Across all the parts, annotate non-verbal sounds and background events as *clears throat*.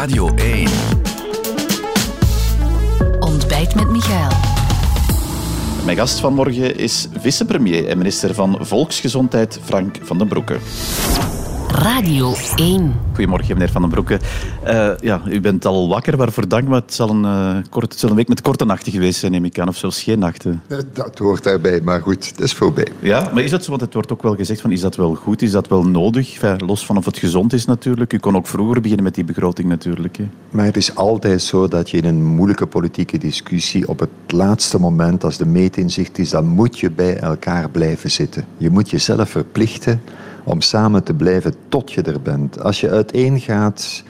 Radio 1. Ontbijt met Michael. Mijn gast vanmorgen is vicepremier en minister van Volksgezondheid Frank van den Broeke. Radio 1. Goedemorgen, meneer Van den Broeke. Uh, ja, u bent al wakker, waarvoor dank, maar het zal, een, uh, kort, het zal een week met korte nachten geweest zijn, neem ik aan, of zelfs geen nachten. Dat hoort daarbij, maar goed, het is voorbij. Ja, maar is dat zo? Want het wordt ook wel gezegd van, is dat wel goed, is dat wel nodig? Enfin, los van of het gezond is natuurlijk. U kon ook vroeger beginnen met die begroting natuurlijk. Hè. Maar het is altijd zo dat je in een moeilijke politieke discussie op het laatste moment, als de meetinzicht is, dan moet je bij elkaar blijven zitten. Je moet jezelf verplichten om samen te blijven tot je er bent. Als je uiteengaat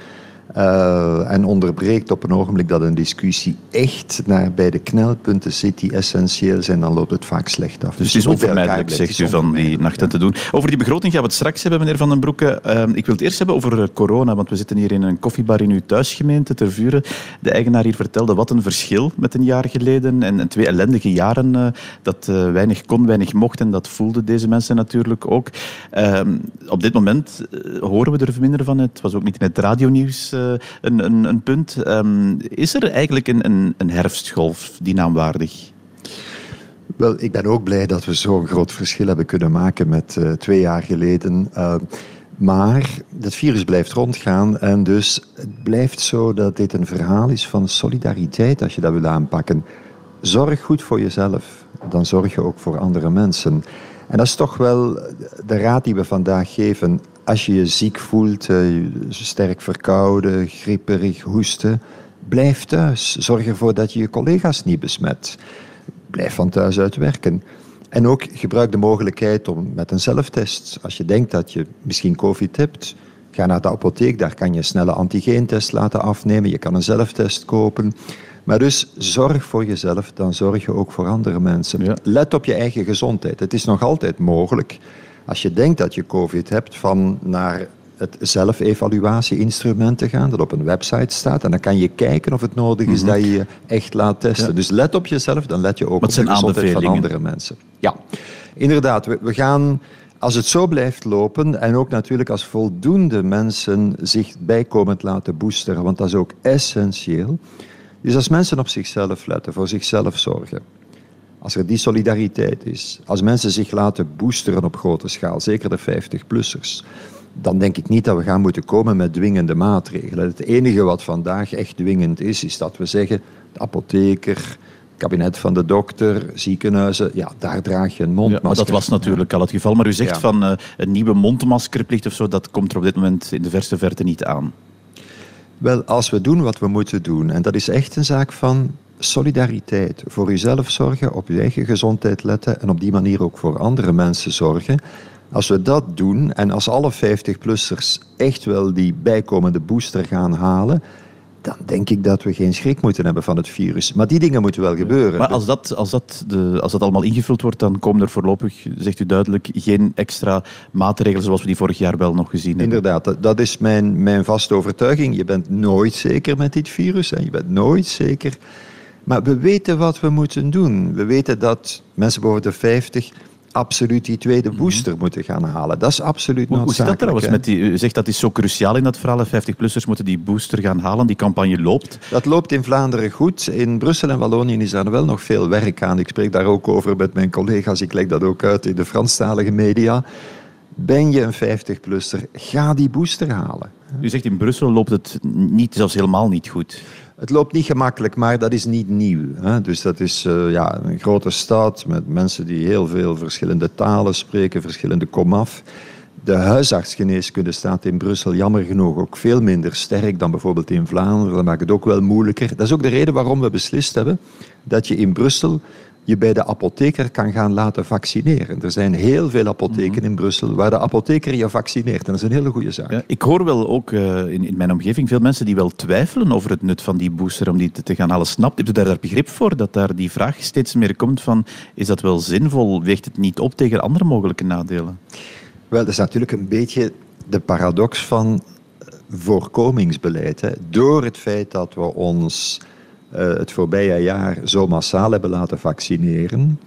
uh, en onderbreekt op een ogenblik dat een discussie echt naar bij de knelpunten zit die essentieel zijn, dan loopt het vaak slecht af. Dus, dus het is onvermijdelijk, zegt u, van die nachten te doen. Over die begroting gaan we het straks hebben, meneer Van den Broeke. Uh, ik wil het eerst hebben over eh, corona, want we zitten hier in een koffiebar in uw thuisgemeente, Ter Vuren. De eigenaar hier vertelde wat een verschil met een jaar geleden en, en twee ellendige jaren uh, dat weinig kon, weinig mocht en dat voelden deze mensen natuurlijk ook. Ehm, op dit moment horen we er minder van. Het was ook niet in het radionieuws eh, een, een, een, punt. Um, is er eigenlijk een, een, een herfstgolf die naamwaardig? Wel, ik ben ook blij dat we zo'n groot verschil hebben kunnen maken met uh, twee jaar geleden. Uh, maar het virus blijft rondgaan en dus het blijft zo dat dit een verhaal is van solidariteit als je dat wil aanpakken. Zorg goed voor jezelf, dan zorg je ook voor andere mensen. En dat is toch wel de raad die we vandaag geven als je je ziek voelt, uh, sterk verkouden, gripperig, hoesten, blijf thuis. Zorg ervoor dat je je collega's niet besmet. Blijf van thuis uit werken. En ook gebruik de mogelijkheid om met een zelftest, als je denkt dat je misschien COVID hebt, ga naar de apotheek, daar kan je een snelle antigeentest laten afnemen, je kan een zelftest kopen. Maar dus zorg voor jezelf, dan zorg je ook voor andere mensen. Ja. Let op je eigen gezondheid. Het is nog altijd mogelijk als je denkt dat je COVID hebt, van naar het zelfevaluatie-instrument te gaan, dat op een website staat. En dan kan je kijken of het nodig is mhm. dat je je echt laat testen. Dus let op jezelf, dan let je ook op de gezondheid van andere mensen. Ja, inderdaad. We, we gaan als het zo blijft lopen en ook natuurlijk als voldoende mensen zich bijkomend laten boosteren, want dat is ook essentieel. Dus als mensen op zichzelf letten, voor zichzelf zorgen, als er die solidariteit is, als mensen zich laten boosteren op grote schaal, zeker de 50-plussers, dan denk ik niet dat we gaan moeten komen met dwingende maatregelen. Het enige wat vandaag echt dwingend is, is dat we zeggen, de apotheker, kabinet van de dokter, ziekenhuizen, ja, daar draag je een mondmasker. Ja, maar dat was natuurlijk al het geval. Maar u zegt van uh, een nieuwe mondmaskerplicht of zo, dat komt er op dit moment in de verste verte niet aan. Wel, als we doen wat we moeten doen, en dat is echt een zaak van solidariteit. Voor uzelf zorgen, op uw eigen gezondheid letten en op die manier ook voor andere mensen zorgen. Als we dat doen en als alle 50-plussers echt wel die bijkomende booster gaan halen, dan denk ik dat we geen schrik moeten hebben van het virus. Maar die dingen moeten wel gebeuren. Maar als dat, als dat, de, als dat allemaal ingevuld wordt, dan komen er voorlopig, zegt u duidelijk, geen extra maatregelen zoals we die vorig jaar wel nog gezien hebben. Inderdaad, dat, dat is mijn, mijn vaste overtuiging. Je bent nooit zeker met dit virus. Hè. Je bent nooit zeker. Maar we weten wat we moeten doen. We weten dat mensen boven de 50 absoluut die tweede mhm. booster moeten gaan halen. Dat is absoluut Hoe, noodzakelijk. Hoe zit dat trouwens? Met die, u zegt dat is zo cruciaal in dat verhaal. 50-plussers moeten die booster gaan halen. Die campagne loopt. Dat loopt in Vlaanderen goed. In Brussel en Wallonië is daar wel nog veel werk aan. Ik spreek daar ook over met mijn collega's. Ik leg dat ook uit in de Franstalige media. Ben je een 50-plusser, ga die booster halen. U zegt in Brussel loopt het niet, zelfs helemaal niet goed. Het loopt niet gemakkelijk, maar dat is niet nieuw. Hè? Dus dat is uh, ja, een grote stad met mensen die heel veel verschillende talen spreken, verschillende komaf. De huisartsgeneeskunde staat in Brussel jammer genoeg ook veel minder sterk dan bijvoorbeeld in Vlaanderen. Dat maakt het ook wel moeilijker. Dat is ook de reden waarom we beslist hebben dat je in Brussel je bij de apotheker kan gaan laten vaccineren. Er zijn heel veel apotheken mhm. in Brussel waar de apotheker je vaccineert. En dat is een hele goede zaak. Ja, ik hoor wel ook uh, in, in, mijn omgeving veel mensen die wel twijfelen over het nut van die booster om die te, te gaan halen. Snapt Heb je daar, daar begrip voor dat daar die vraag steeds meer komt van is dat wel zinvol? Weegt het niet op tegen andere mogelijke nadelen? Wel, dat is natuurlijk een beetje de paradox van voorkomingsbeleid. Hè. Door het feit dat we ons het voorbije jaar zo massaal hebben laten vaccineren,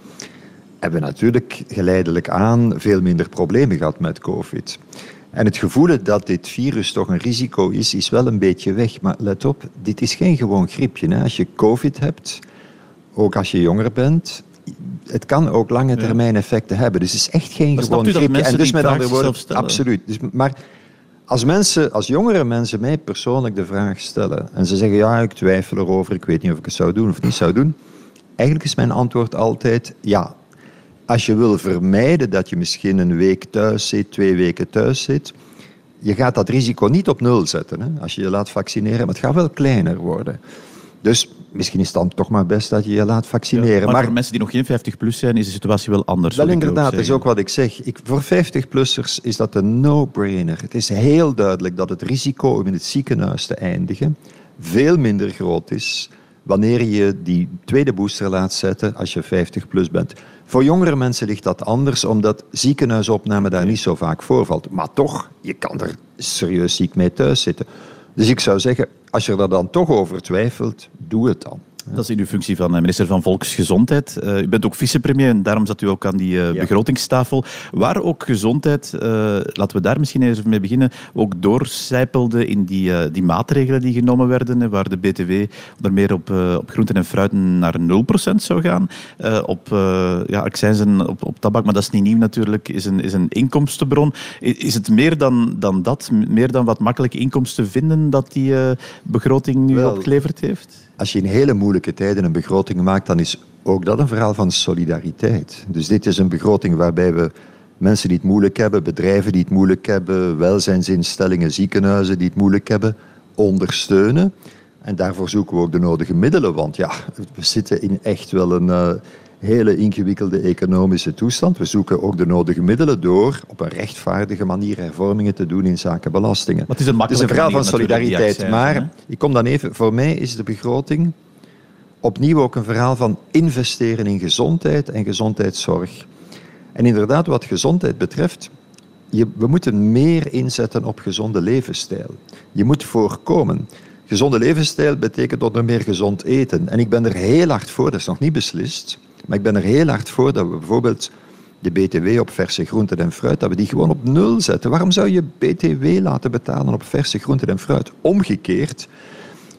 hebben we natuurlijk geleidelijk aan veel minder problemen gehad met COVID. En het gevoel dat dit virus toch een risico is, is wel een beetje weg. Maar let op, dit is geen gewoon griepje. Hè. Als je COVID hebt, ook als je jonger bent, het kan ook lange termijn effecten hebben. Dus het is echt geen Maar gewoon griepje. En dus met andere woorden, absoluut. Dus, maar als, mensen, als jongere mensen mij persoonlijk de vraag stellen en ze zeggen, ja, ik twijfel erover, ik weet niet of ik het zou doen of niet zou doen, eigenlijk is mijn antwoord altijd ja. Als je wil vermijden dat je misschien een week thuis zit, twee weken thuis zit, je gaat dat risico niet op nul zetten hè, als je je laat vaccineren, maar het gaat wel kleiner worden. Dus misschien is het dan toch maar best dat je je laat vaccineren. Maar, voor mensen die nog geen 50 plus zijn, is de situatie wel anders. Wel inderdaad, dat is ook wat ik zeg. Ik, voor 50-plussers is dat een no-brainer. Het is heel duidelijk dat het risico om in het ziekenhuis te eindigen veel minder groot is wanneer je die tweede booster laat zetten als je 50 plus bent. Voor jongere mensen ligt dat anders, omdat ziekenhuisopname daar niet zo vaak voorvalt. Maar toch, je kan er serieus ziek mee thuis zitten. Dus ik zou zeggen, als je er dan toch over twijfelt, doe het dan. Dat is in uw functie van eh, minister van Volksgezondheid. Eh, u bent ook vicepremier en daarom zat u ook aan die eh, Ja. begrotingstafel. Waar ook gezondheid, laten we daar misschien even mee beginnen, ook doorcijpelde in die, die maatregelen die genomen werden, waar de BTW onder meer op, op groenten en fruiten naar 0% zou gaan. Op ja, accijnzen op, op tabak, maar dat is niet nieuw natuurlijk, is een, is een inkomstenbron. Is het meer dan, dan dat, meer dan wat makkelijke inkomsten vinden dat die begroting nu Wel, opgeleverd heeft? Als je in hele moeilijke tijden een begroting maakt, dan is ook dat een verhaal van solidariteit. Dus dit is een begroting waarbij we mensen die het moeilijk hebben, bedrijven die het moeilijk hebben, welzijnsinstellingen, ziekenhuizen die het moeilijk hebben, ondersteunen. En daarvoor zoeken we ook de nodige middelen, want ja, we zitten in echt wel een eh, hele ingewikkelde economische toestand. We zoeken ook de nodige middelen door op een rechtvaardige manier hervormingen te doen in zaken belastingen. Maar het is een Het is een makkelijke verhaal van solidariteit. Maar hè? ik kom dan even, voor mij is de begroting opnieuw ook een verhaal van investeren in gezondheid en gezondheidszorg. En inderdaad, wat gezondheid betreft, je, we moeten meer inzetten op gezonde levensstijl. Je moet voorkomen. Gezonde levensstijl betekent onder meer gezond eten. En ik ben er heel hard voor, dat is nog niet beslist, maar ik ben er heel hard voor dat we bijvoorbeeld de BTW op verse groenten en fruit, dat we die gewoon op nul zetten. Waarom zou je BTW laten betalen op verse groenten en fruit? Omgekeerd,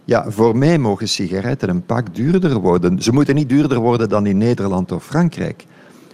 ja, voor mij mogen sigaretten een pak duurder worden. Ze moeten niet duurder worden dan in Nederland of Frankrijk.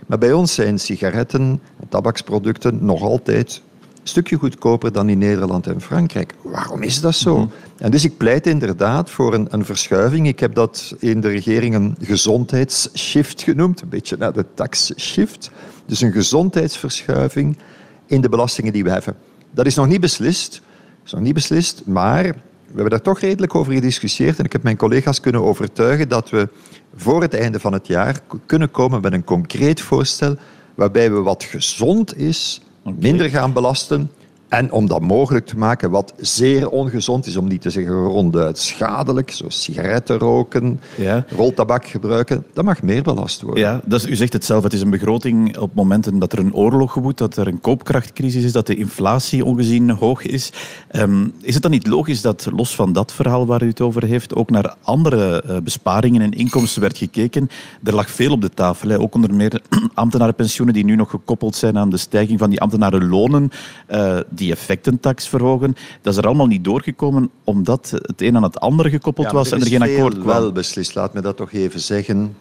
Maar bij ons zijn sigaretten en tabaksproducten nog altijd stukje goedkoper dan in Nederland en Frankrijk. Waarom is dat zo? En dus ik pleit inderdaad voor een, een verschuiving. Ik heb dat in de regering een gezondheidsshift genoemd, een beetje naar de taxshift. Dus een gezondheidsverschuiving in de belastingen die we hebben. Dat is nog niet beslist. Is nog niet beslist, maar we hebben daar toch redelijk over gediscussieerd en ik heb mijn collega's kunnen overtuigen dat we voor het einde van het jaar kunnen komen met een concreet voorstel waarbij we wat gezond is minder gaan belasten en om dat mogelijk te maken wat zeer ongezond is, om niet te zeggen ronduit schadelijk, zoals sigaretten roken, Ja. roltabak gebruiken, dat mag meer belast worden. Ja, dus u zegt het zelf, het is een begroting op momenten dat er een oorlog woedt, dat er een koopkrachtcrisis is, dat de inflatie ongezien hoog is. Ehm, is het dan niet logisch dat, los van dat verhaal waar u het over heeft, ook naar andere eh, besparingen en inkomsten werd gekeken? Er lag veel op de tafel, hè. ook onder meer *clears throat* ambtenarenpensioenen die nu nog gekoppeld zijn aan de stijging van die ambtenarenlonen, eh, die effectentax verhogen. Dat is er allemaal niet doorgekomen, omdat het een aan het andere gekoppeld Ja, was en er geen akkoord kwam. wel beslist, laat me dat toch even zeggen.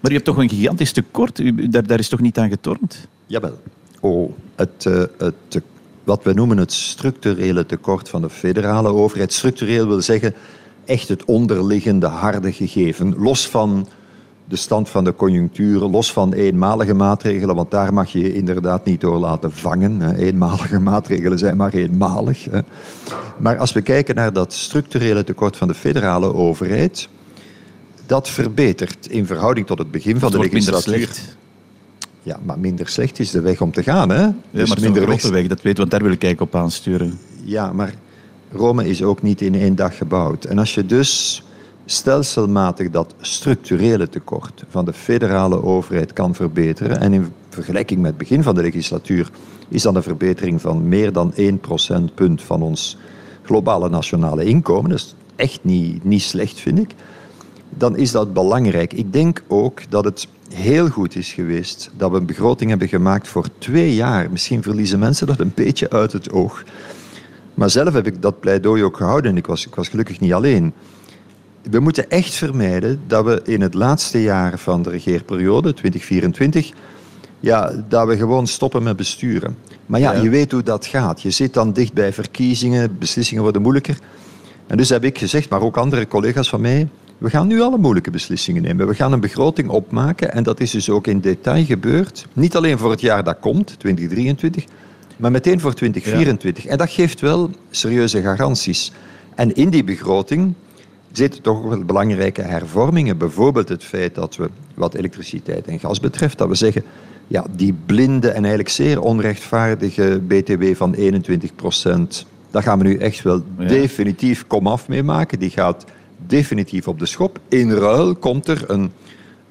Maar u hebt toch een gigantisch tekort? U, daar, daar is toch niet aan getornd? Jawel. Oh, het, eh, het, wat we noemen het structurele tekort van de federale overheid. Structureel wil zeggen echt het onderliggende harde gegeven. Los van de stand van de conjuncturen, los van eenmalige maatregelen, want daar mag je je inderdaad niet door laten vangen. Eenmalige *laughs* maatregelen zijn maar eenmalig. Maar als we kijken naar dat structurele tekort van de federale overheid, dat verbetert in verhouding tot het begin van de legislatuur. slecht. Ja, maar minder slecht is de weg om te gaan, hè? Ja, Dus maar het is een minder grote weg- weg, dat weten we, want daar wil ik eigenlijk op aansturen. Ja, maar Rome is ook niet in één dag gebouwd. En als je dus stelselmatig dat structurele tekort van de federale overheid kan verbeteren, en in vergelijking met het begin van de legislatuur is dat een verbetering van meer dan 1 procentpunt van ons globale nationale inkomen, dat is echt niet, niet slecht, vind ik. dan is dat belangrijk. Ik denk ook dat het heel goed is geweest dat we een begroting hebben gemaakt voor twee jaar. Misschien verliezen mensen dat een beetje uit het oog. Maar zelf heb ik dat pleidooi ook gehouden en ik was, ik was gelukkig niet alleen. We moeten echt vermijden dat we in het laatste jaar van de regeerperiode, 2024, ja, dat we gewoon stoppen met besturen. Maar ja, je weet hoe dat gaat. Je zit dan dicht bij verkiezingen, beslissingen worden moeilijker. En dus heb ik gezegd, maar ook andere collega's van mij, we gaan nu alle moeilijke beslissingen nemen. We gaan een begroting opmaken en dat is dus ook in detail gebeurd. Niet alleen voor het jaar dat komt, 2023, maar meteen voor 2024. En dat geeft wel serieuze garanties. En in die begroting zitten toch wel belangrijke hervormingen. Bijvoorbeeld het feit dat we, wat elektriciteit en gas betreft, dat we zeggen, ja, die blinde en eigenlijk zeer onrechtvaardige BTW van 21 procent, daar gaan we nu echt wel definitief komaf mee maken. Die gaat definitief op de schop. In ruil komt er een,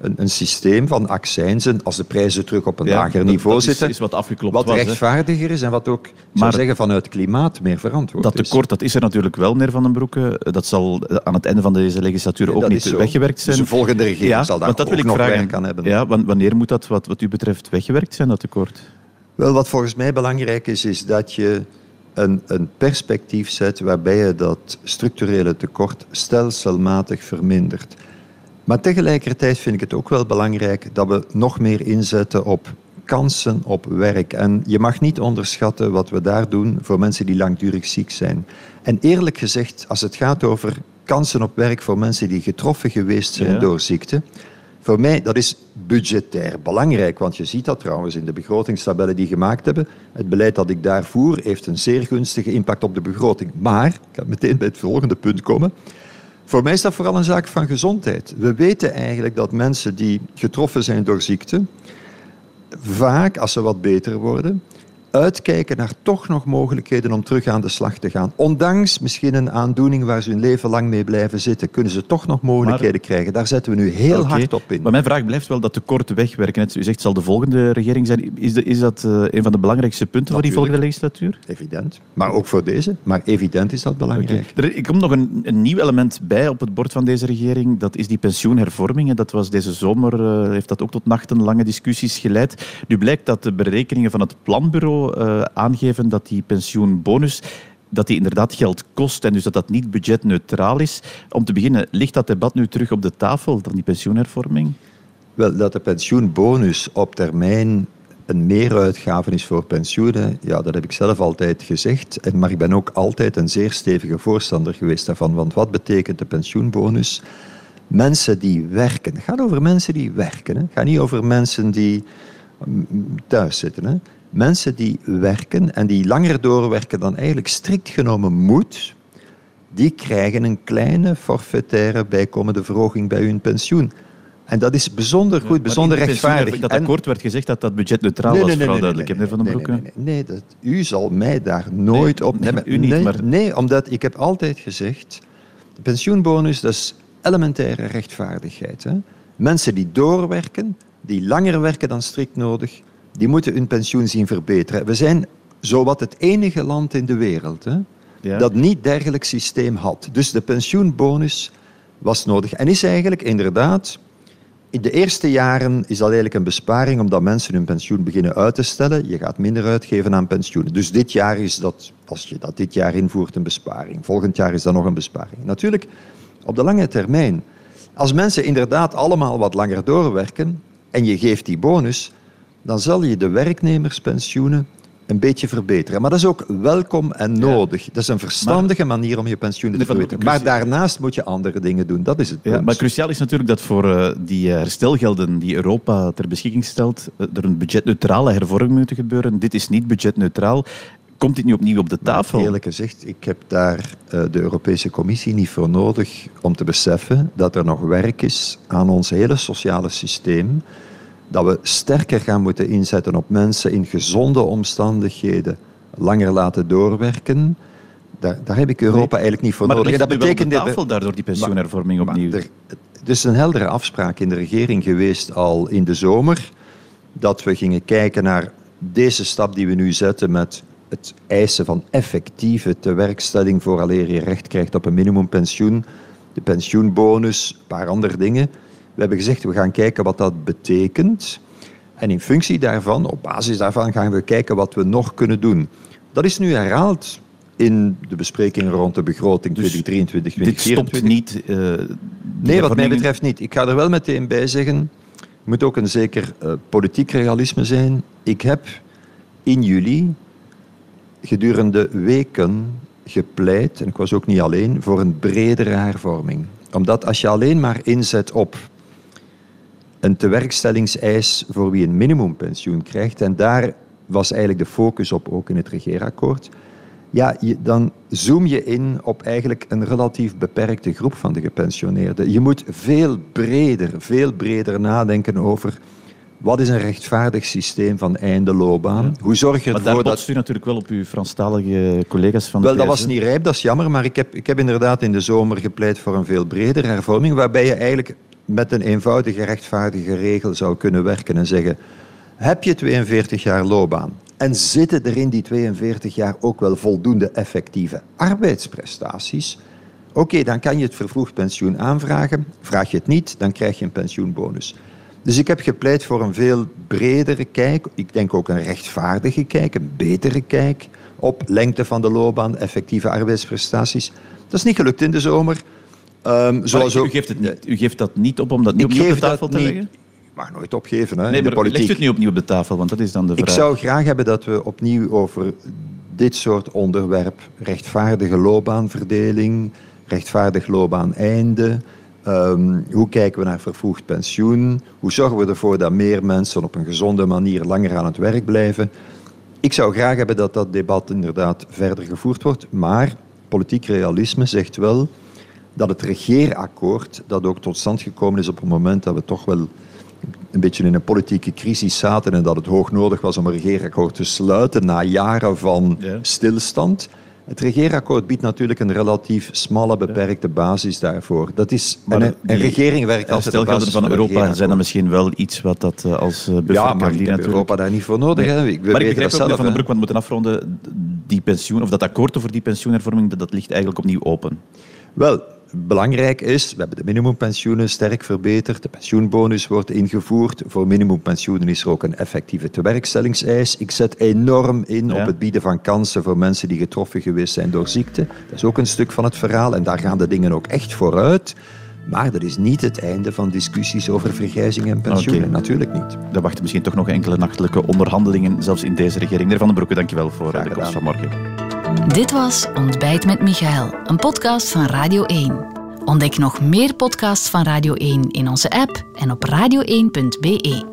een, een systeem van accijnzen als de prijzen terug op een lager niveau dat zitten. Is, wat afgeklopt wat was, rechtvaardiger is en wat ook, maar, zeggen, vanuit klimaat meer verantwoord dat tekort, dat is er natuurlijk wel, meneer Van den Broeke. Dat zal aan het einde van deze legislatuur ook niet weggewerkt zijn. Dus de volgende regering ja, zal daar dat ook wil ik nog vragen. werk aan hebben. Ja, wanneer moet dat wat, wat u betreft weggewerkt zijn, dat tekort? Wel, wat volgens mij belangrijk is, is dat je een, een perspectief zet waarbij je dat structurele tekort stelselmatig vermindert. Maar tegelijkertijd vind ik het ook wel belangrijk dat we nog meer inzetten op kansen op werk. En je mag niet onderschatten wat we daar doen voor mensen die langdurig ziek zijn. En eerlijk gezegd, als het gaat over kansen op werk voor mensen die getroffen geweest zijn Ja. door ziekte, voor mij, dat is budgetair belangrijk, want je ziet dat trouwens in de begrotingstabellen die gemaakt hebben. Het beleid dat ik daar voer heeft een zeer gunstige impact op de begroting. Maar, ik ga meteen bij het volgende punt komen. Voor mij is dat vooral een zaak van gezondheid. We weten eigenlijk dat mensen die getroffen zijn door ziekte, vaak, als ze wat beter worden, uitkijken naar toch nog mogelijkheden om terug aan de slag te gaan. Ondanks misschien een aandoening waar ze hun leven lang mee blijven zitten, kunnen ze toch nog mogelijkheden krijgen. Daar zetten we nu heel hard op in. Maar mijn vraag blijft wel dat tekort wegwerken. U zegt, zal de volgende regering zijn. Is, de, is dat eh, een van de belangrijkste punten voor die volgende legislatuur? Evident. Maar ook voor deze. Maar evident is dat belangrijk. Er er komt nog een, een nieuw element bij op het bord van deze regering. Dat is die pensioenhervorming. En Dat was deze zomer, eh, heeft dat ook tot nachtenlange discussies geleid. Nu blijkt dat de berekeningen van het planbureau eh, aangeven dat die pensioenbonus dat die inderdaad geld kost en dus dat dat niet budgetneutraal is. Om te beginnen, ligt dat debat nu terug op de tafel, dan die pensioenhervorming? Wel, dat de pensioenbonus op termijn een meeruitgave is voor pensioenen, ja, dat heb ik zelf altijd gezegd. En, maar ik ben ook altijd een zeer stevige voorstander geweest daarvan. Want wat betekent de pensioenbonus? Mensen die werken. Het gaat over mensen die werken. Hè. Het gaat niet over mensen die mm, thuis zitten. Hè. Mensen die werken en die langer doorwerken dan eigenlijk strikt genomen moet, die krijgen een kleine forfaitaire bijkomende verhoging bij hun pensioen. En dat is bijzonder goed, bijzonder rechtvaardig. Dat akkoord werd gezegd dat dat budgetneutraal was, vooral duidelijk, hè, meneer Van den nee, Broeke. Nee, nee, nee, dat, u zal mij daar nooit Nee, op nee, nemen. u niet, nee, maar- nee, omdat ik heb altijd gezegd, de pensioenbonus, dat is elementaire rechtvaardigheid. Hè? Mensen die doorwerken, die langer werken dan strikt nodig, die moeten hun pensioen zien verbeteren. We zijn zowat het enige land in de wereld hè, Ja. dat niet dergelijk systeem had. Dus de pensioenbonus was nodig. En is eigenlijk inderdaad in de eerste jaren is dat eigenlijk een besparing omdat mensen hun pensioen beginnen uit te stellen. Je gaat minder uitgeven aan pensioenen. Dus dit jaar is dat, als je dat dit jaar invoert, een besparing. Volgend jaar is dat nog een besparing. Natuurlijk, op de lange termijn, als mensen inderdaad allemaal wat langer doorwerken en je geeft die bonus, dan zal je de werknemerspensioenen een beetje verbeteren. Maar dat is ook welkom en nodig. Dat is een verstandige manier om je pensioenen te verbeteren. Maar daarnaast moet je andere dingen doen. Dat is het. Ja, maar cruciaal is natuurlijk dat voor eh, die eh, herstelgelden die Europa ter beschikking stelt, eh, er een budgetneutrale hervorming moet gebeuren. Dit is niet budgetneutraal. Komt dit nu opnieuw op de tafel? Eerlijk gezegd, ik heb daar de Europese Commissie niet voor nodig om te beseffen dat er nog werk is aan ons hele sociale systeem. Dat we sterker gaan moeten inzetten op mensen in gezonde omstandigheden langer laten doorwerken. Daar, daar heb ik Europa eigenlijk niet voor maar nodig. En dat betekent dit- de tafel daardoor die pensioenhervorming maar opnieuw? er, er is een heldere afspraak in de regering geweest al in de zomer dat we gingen kijken naar deze stap die we nu zetten met het eisen van effectieve tewerkstelling vooraleer je recht krijgt op een minimumpensioen. de pensioenbonus, een paar andere dingen. We hebben gezegd, we gaan kijken wat dat betekent. En in functie daarvan, op basis daarvan, gaan we kijken wat we nog kunnen doen. Dat is nu herhaald in de besprekingen rond de begroting Dus 2023 Dit stopt niet. die Nee, wat mij betreft niet. Ik ga er wel meteen bij zeggen, er moet ook een zeker eh, politiek realisme zijn. Ik heb in juli gedurende weken gepleit, en ik was ook niet alleen, voor een bredere hervorming. Omdat als je alleen maar inzet op een tewerkstellingseis voor wie een minimumpensioen krijgt, en daar was eigenlijk de focus op ook in het regeerakkoord, ja, je, dan zoom je in op eigenlijk een relatief beperkte groep van de gepensioneerden. Je moet veel breder, veel breder nadenken over wat is een rechtvaardig systeem van einde loopbaan. Hoe zorg je Maar ervoor daar dat u natuurlijk wel op uw Franstalige collega's van de wel, dat was niet rijp, dat is jammer, maar ik heb, ik heb inderdaad in de zomer gepleit voor een veel bredere hervorming, waarbij je eigenlijk met een eenvoudige, rechtvaardige regel zou kunnen werken en zeggen, heb je 42 jaar loopbaan en zitten er in die 42 jaar ook wel voldoende effectieve arbeidsprestaties, oké, dan kan je het vervroegd pensioen aanvragen. Vraag je het niet, dan krijg je een pensioenbonus. Dus ik heb gepleit voor een veel bredere kijk. Ik denk ook een rechtvaardige kijk, een betere kijk op lengte van de loopbaan, effectieve arbeidsprestaties. Dat is niet gelukt in de zomer. Ehm, zoals u, ook, geeft het niet, u geeft dat niet op om dat ik opnieuw op de tafel te niet. leggen? Ik mag nooit opgeven hè, Nee, in de legt politiek. u het nu opnieuw op de tafel, want dat is dan de vraag. Ik zou graag hebben dat we opnieuw over dit soort onderwerp, rechtvaardige loopbaanverdeling, rechtvaardig loopbaaneinde, ehm, hoe kijken we naar vervoegd pensioen, hoe zorgen we ervoor dat meer mensen op een gezonde manier langer aan het werk blijven. Ik zou graag hebben dat dat debat inderdaad verder gevoerd wordt, maar politiek realisme zegt wel dat het regeerakkoord, dat ook tot stand gekomen is op het moment dat we toch wel een beetje in een politieke crisis zaten en dat het hoog nodig was om een regeerakkoord te sluiten na jaren van Ja. stilstand. Het regeerakkoord biedt natuurlijk een relatief smalle, beperkte basis daarvoor. Dat is, Maar en een, een die regering werkt op Stelgelden van Europa zijn dan misschien wel iets wat dat eh, als eh, buffer Ja, kan maar ik natuurlijk. Europa daar niet voor nodig. Hè. We maar ik dat begrijp ook, zelf. Van den. Broek, want we moeten afronden. Die pensioen, of dat akkoord over die pensioenhervorming, dat, dat ligt eigenlijk opnieuw open. Wel, belangrijk is, we hebben de minimumpensioenen sterk verbeterd, de pensioenbonus wordt ingevoerd. Voor minimumpensioenen is er ook een effectieve tewerkstellingseis. Ik zet enorm in Ja. op het bieden van kansen voor mensen die getroffen geweest zijn door ziekte. Dat is ook een stuk van het verhaal en daar gaan de dingen ook echt vooruit. Maar dat is niet het einde van discussies over vergrijzing en pensioenen. Natuurlijk niet. Er wachten misschien toch nog enkele nachtelijke onderhandelingen, zelfs in deze regering. Meneer Van den Broeke, dankjewel voor eh, de komst van morgen. Dit was Ontbijt met Michael, een podcast van Radio 1. Ontdek nog meer podcasts van Radio 1 in onze app en op radio1.be.